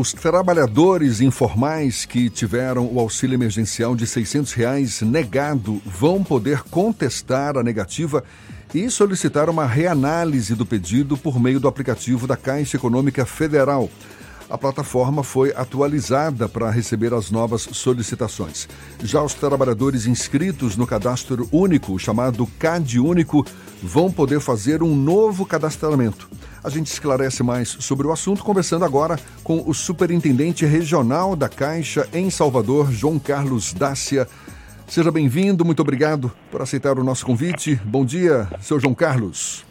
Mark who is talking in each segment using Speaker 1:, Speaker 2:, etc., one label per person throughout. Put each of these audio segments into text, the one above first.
Speaker 1: Os trabalhadores informais que tiveram o auxílio emergencial de 600 reais negado vão poder contestar a negativa e solicitar uma reanálise do pedido por meio do aplicativo da Caixa Econômica Federal a plataforma foi atualizada para receber as novas solicitações. Já os trabalhadores inscritos no cadastro único, chamado CAD Único, vão poder fazer um novo cadastramento. A gente esclarece mais sobre o assunto conversando agora com o superintendente regional da Caixa em Salvador, João Carlos Dácia. Seja bem-vindo, muito obrigado por aceitar o nosso convite. Bom dia, seu João Carlos.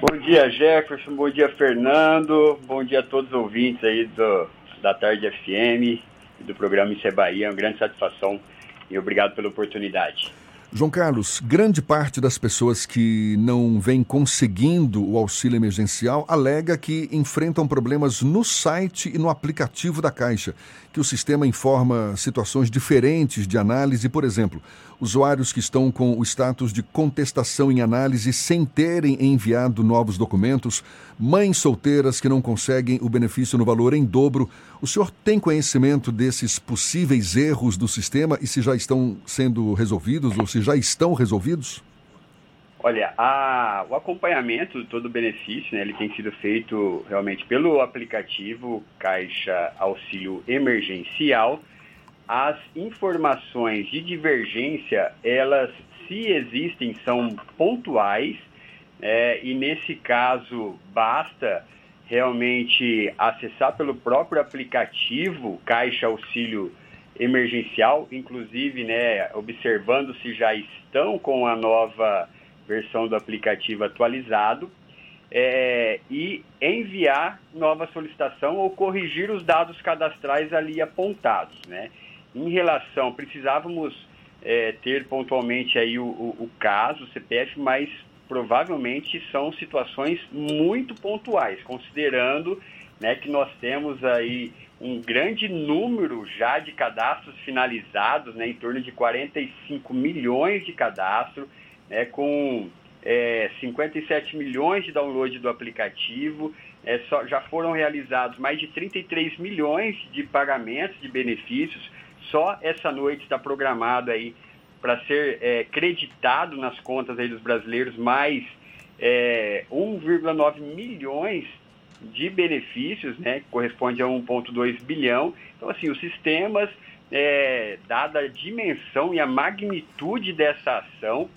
Speaker 2: Bom dia, Jefferson. Bom dia, Fernando. Bom dia a todos os ouvintes aí do, da Tarde FM e do programa Isso é Bahia. É uma grande satisfação e obrigado pela oportunidade.
Speaker 1: João Carlos, grande parte das pessoas que não vem conseguindo o auxílio emergencial alega que enfrentam problemas no site e no aplicativo da Caixa, que o sistema informa situações diferentes de análise, por exemplo, usuários que estão com o status de contestação em análise sem terem enviado novos documentos, mães solteiras que não conseguem o benefício no valor em dobro. O senhor tem conhecimento desses possíveis erros do sistema e se já estão sendo resolvidos ou se já estão resolvidos?
Speaker 2: Olha, a, o acompanhamento de todo o benefício, né, ele tem sido feito realmente pelo aplicativo Caixa Auxílio Emergencial, as informações de divergência, elas, se existem, são pontuais, é, e nesse caso basta realmente acessar pelo próprio aplicativo Caixa Auxílio Emergencial, inclusive né, observando se já estão com a nova versão do aplicativo atualizado, é, e enviar nova solicitação ou corrigir os dados cadastrais ali apontados. Né? Em relação, precisávamos é, ter pontualmente aí o, o, o caso, o CPF, mas provavelmente são situações muito pontuais, considerando né, que nós temos aí um grande número já de cadastros finalizados, né, em torno de 45 milhões de cadastros, né, com é, 57 milhões de download do aplicativo, é, só, já foram realizados mais de 33 milhões de pagamentos de benefícios, só essa noite está programado aí para ser é, creditado nas contas aí dos brasileiros mais é, 1,9 milhões de benefícios, né, que corresponde a 1,2 bilhão. Então, assim, os sistemas, é, dada a dimensão e a magnitude dessa ação,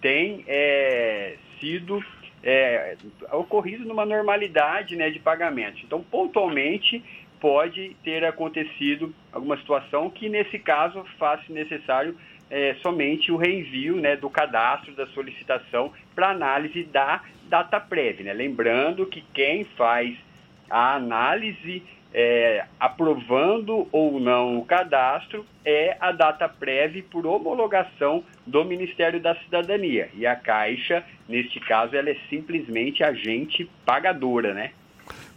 Speaker 2: tem é, sido é, ocorrido numa normalidade né, de pagamento. Então, pontualmente, pode ter acontecido alguma situação que, nesse caso, faça necessário é, somente o reenvio né, do cadastro da solicitação para análise da data prévia. Né? Lembrando que quem faz a análise é, aprovando ou não o cadastro é a data prévia por homologação do Ministério da Cidadania. E a Caixa, neste caso, ela é simplesmente agente pagadora, né?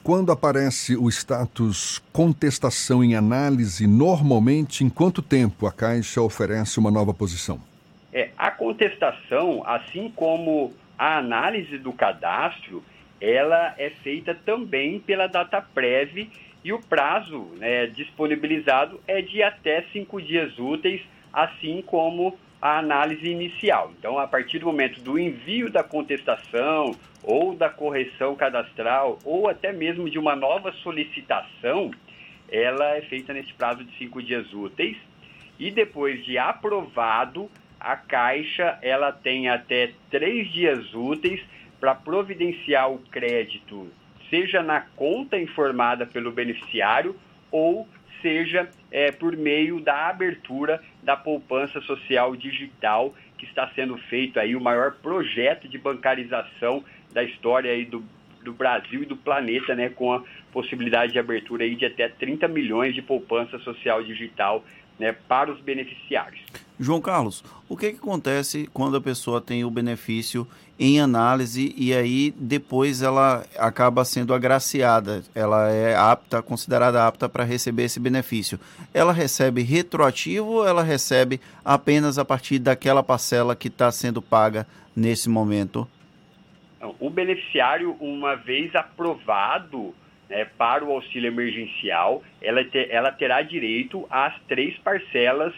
Speaker 1: Quando aparece o status contestação em análise, normalmente em quanto tempo a Caixa oferece uma nova posição?
Speaker 2: É, a contestação, assim como a análise do cadastro, ela é feita também pela data prévia e o prazo né, disponibilizado é de até cinco dias úteis, assim como a análise inicial. Então, a partir do momento do envio da contestação ou da correção cadastral ou até mesmo de uma nova solicitação, ela é feita nesse prazo de cinco dias úteis e depois de aprovado, a Caixa ela tem até três dias úteis para providenciar o crédito seja na conta informada pelo beneficiário ou seja é, por meio da abertura da poupança social digital, que está sendo feito aí o maior projeto de bancarização da história aí do, do Brasil e do planeta, né, com a possibilidade de abertura aí de até 30 milhões de poupança social digital né, para os beneficiários.
Speaker 3: João Carlos, o que, que acontece quando a pessoa tem o benefício em análise e aí depois ela acaba sendo agraciada, ela é apta, considerada apta para receber esse benefício? Ela recebe retroativo ou ela recebe apenas a partir daquela parcela que está sendo paga nesse momento?
Speaker 2: O beneficiário, uma vez aprovado né, para o auxílio emergencial, ela, ela terá direito às três parcelas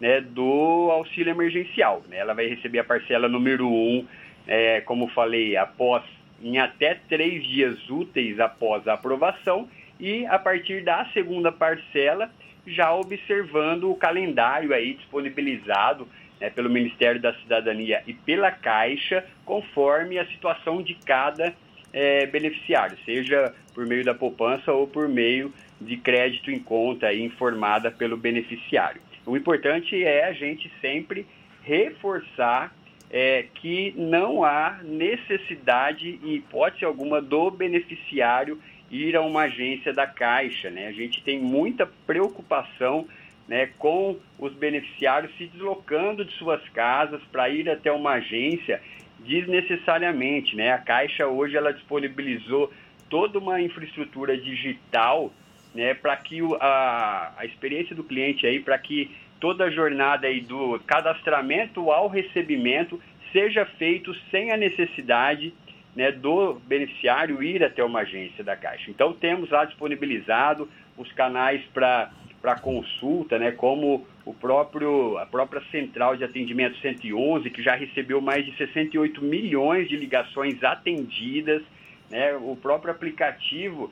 Speaker 2: né, do auxílio emergencial. Né? Ela vai receber a parcela número um, é, como falei, após em até três dias úteis após a aprovação e a partir da segunda parcela já observando o calendário aí disponibilizado né, pelo Ministério da Cidadania e pela Caixa, conforme a situação de cada é, beneficiário, seja por meio da poupança ou por meio de crédito em conta informada pelo beneficiário. O importante é a gente sempre reforçar é, que não há necessidade, em hipótese alguma, do beneficiário ir a uma agência da Caixa. Né? A gente tem muita preocupação né, com os beneficiários se deslocando de suas casas para ir até uma agência desnecessariamente. Né? A Caixa hoje ela disponibilizou toda uma infraestrutura digital né, para que o, a, a experiência do cliente aí, para que toda a jornada aí do cadastramento ao recebimento seja feito sem a necessidade né, do beneficiário ir até uma agência da Caixa. Então temos lá disponibilizado os canais para para consulta, né, como o próprio, a própria Central de Atendimento 111, que já recebeu mais de 68 milhões de ligações atendidas, né, o próprio aplicativo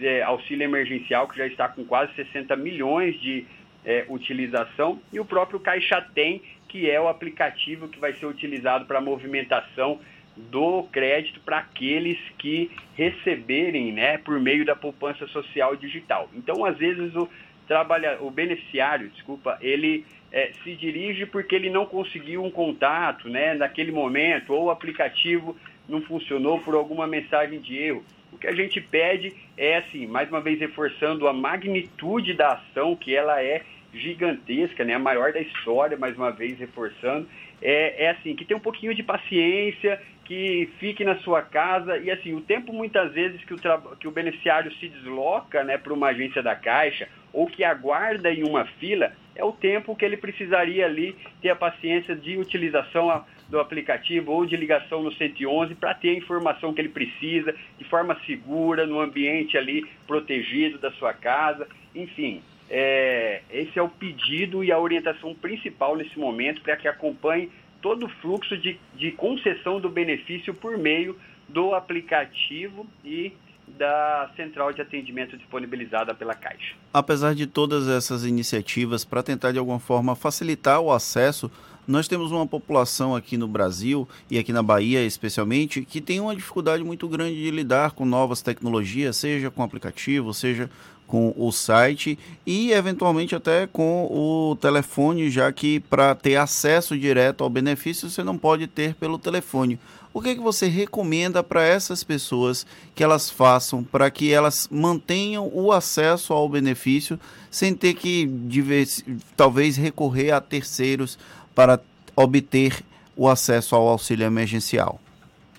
Speaker 2: é, Auxílio Emergencial, que já está com quase 60 milhões de é, utilização, e o próprio Caixa Tem, que é o aplicativo que vai ser utilizado para movimentação do crédito para aqueles que receberem né, por meio da poupança social digital. Então, às vezes, o, trabalha, o beneficiário, desculpa, ele é, se dirige porque ele não conseguiu um contato né, naquele momento, ou o aplicativo não funcionou por alguma mensagem de erro. O que a gente pede é, assim, mais uma vez reforçando a magnitude da ação, que ela é gigantesca, né, a maior da história, mais uma vez reforçando, é, é assim, que tem um pouquinho de paciência, que fique na sua casa. E assim, o tempo muitas vezes que o, que o beneficiário se desloca né, para uma agência da Caixa ou que aguarda em uma fila, é o tempo que ele precisaria ali ter a paciência de utilização do aplicativo ou de ligação no 111 para ter a informação que ele precisa de forma segura, no ambiente ali protegido da sua casa. Enfim, é, esse é o pedido e a orientação principal nesse momento para que acompanhe todo o fluxo de, de concessão do benefício por meio do aplicativo e da central de atendimento disponibilizada pela Caixa.
Speaker 3: Apesar de todas essas iniciativas para tentar de alguma forma facilitar o acesso, nós temos uma população aqui no Brasil e aqui na Bahia especialmente que tem uma dificuldade muito grande de lidar com novas tecnologias, seja com aplicativo, seja com o site e eventualmente até com o telefone, já que para ter acesso direto ao benefício você não pode ter pelo telefone. O que, é que você recomenda para essas pessoas que elas façam para que elas mantenham o acesso ao benefício sem ter que talvez recorrer a terceiros para obter o acesso ao auxílio emergencial?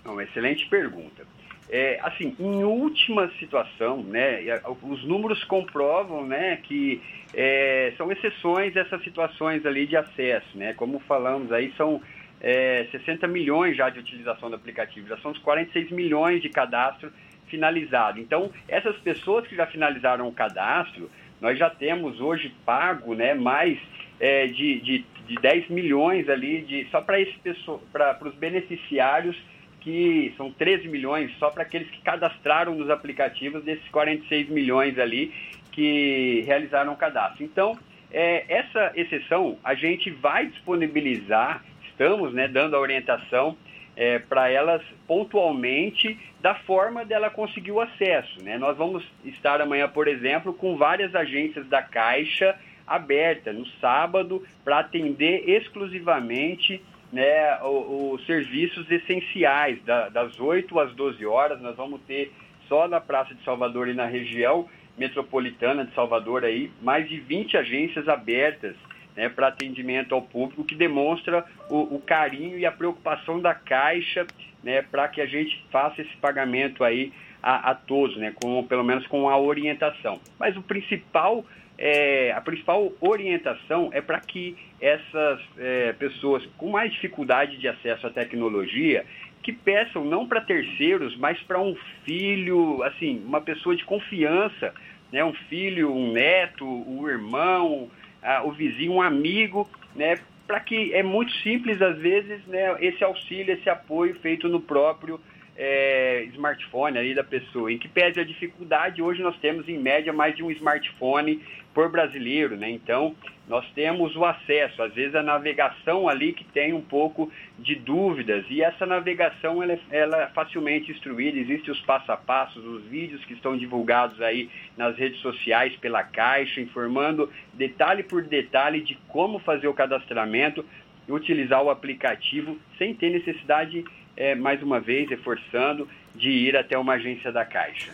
Speaker 2: Uma excelente pergunta. É, assim, em última situação, né, os números comprovam, né, que é, são exceções essas situações ali de acesso, né, como falamos aí, são é, 60 milhões já de utilização do aplicativo, já são os 46 milhões de cadastro finalizado. Então, essas pessoas que já finalizaram o cadastro, nós já temos hoje pago, né, mais é, de, de, de 10 milhões ali, de, só para os beneficiários que são 13 milhões só para aqueles que cadastraram nos aplicativos desses 46 milhões ali que realizaram o cadastro. Então, é, essa exceção a gente vai disponibilizar, estamos né, dando a orientação é, para elas pontualmente da forma dela conseguir o acesso. Né? Nós vamos estar amanhã, por exemplo, com várias agências da Caixa aberta no sábado para atender exclusivamente né, os, os serviços essenciais, da, das 8 às 12 horas, nós vamos ter só na Praça de Salvador e na região metropolitana de Salvador aí, mais de 20 agências abertas né, para atendimento ao público, que demonstra o, o, carinho e a preocupação da Caixa né, para que a gente faça esse pagamento aí a, a todos, né, com, pelo menos com a orientação. Mas o principal é, a principal orientação é para que essas é, pessoas com mais dificuldade de acesso à tecnologia, que peçam não para terceiros, mas para um filho, assim, uma pessoa de confiança, né, um filho, um neto, um irmão, uh, o vizinho, um amigo, né, para que é muito simples às vezes, né, esse auxílio, esse apoio feito no próprio é, smartphone ali da pessoa. Em que pese a dificuldade, hoje nós temos em média mais de um smartphone por brasileiro, né? Então nós temos o acesso, às vezes a navegação ali que tem um pouco de dúvidas e essa navegação ela, é, ela é facilmente instruída, existem os passo a passo, os vídeos que estão divulgados aí nas redes sociais pela Caixa, informando detalhe por detalhe de como fazer o cadastramento utilizar o aplicativo sem ter necessidade é, mais uma vez, reforçando, de ir até uma agência da Caixa.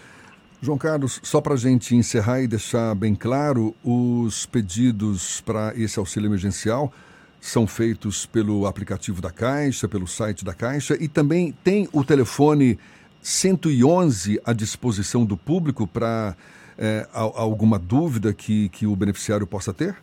Speaker 1: João Carlos, só para a gente encerrar e deixar bem claro, os pedidos para esse auxílio emergencial são feitos pelo aplicativo da Caixa, pelo site da Caixa e também tem o telefone 111 à disposição do público para é, alguma dúvida que, que o beneficiário possa ter?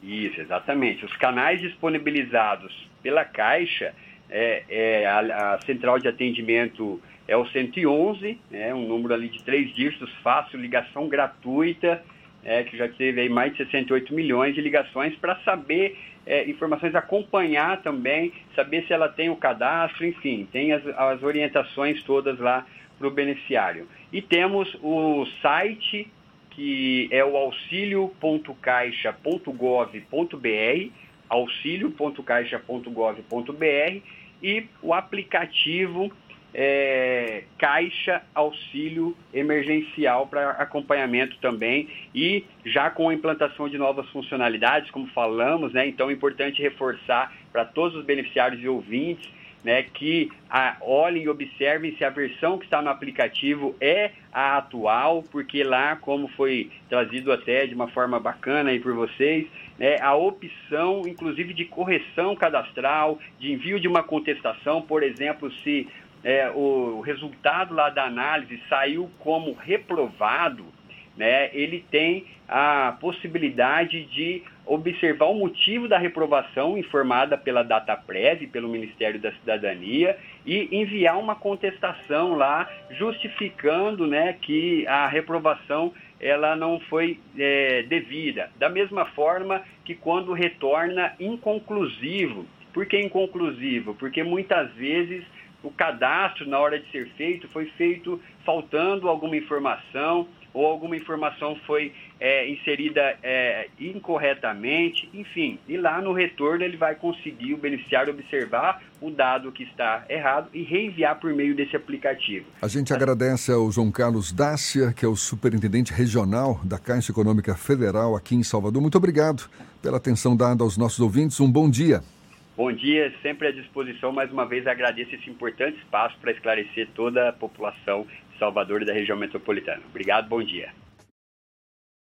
Speaker 2: Isso, exatamente. Os canais disponibilizados pela Caixa é, é a, a, central de atendimento é o 111, né, um número ali de três dígitos, fácil, ligação gratuita, é, que já teve aí mais de 68 milhões de ligações para saber é, informações, acompanhar também, saber se ela tem o cadastro, enfim, tem as, as orientações todas lá para o beneficiário. E temos o site que é o auxilio.caixa.gov.br, auxilio.caixa.gov.br e o aplicativo é, Caixa Auxílio Emergencial para acompanhamento também e já com a implantação de novas funcionalidades, como falamos, né? Então é importante reforçar para todos os beneficiários e ouvintes né, que a, olhem e observem se a versão que está no aplicativo é a atual, porque lá, como foi trazido até de uma forma bacana aí por vocês, né, a opção, inclusive, de correção cadastral, de envio de uma contestação, por exemplo, se é, o resultado lá da análise saiu como reprovado, né, ele tem a possibilidade de observar o motivo da reprovação informada pela DataPrev, pelo Ministério da Cidadania, e enviar uma contestação lá justificando né, que a reprovação ela não foi é, devida. Da mesma forma que quando retorna inconclusivo. Por que inconclusivo? Porque muitas vezes o cadastro, na hora de ser feito, foi feito faltando alguma informação ou alguma informação foi é, inserida é, incorretamente, enfim. E lá no retorno ele vai conseguir, o beneficiário, observar o dado que está errado e reenviar por meio desse aplicativo.
Speaker 1: A gente agradece ao João Carlos Dácia, que é o superintendente regional da Caixa Econômica Federal aqui em Salvador. Muito obrigado pela atenção dada aos nossos ouvintes. Um bom dia.
Speaker 2: Bom dia, sempre à disposição. Mais uma vez agradeço esse importante espaço para esclarecer toda a população Salvador e da região metropolitana. Obrigado, bom dia.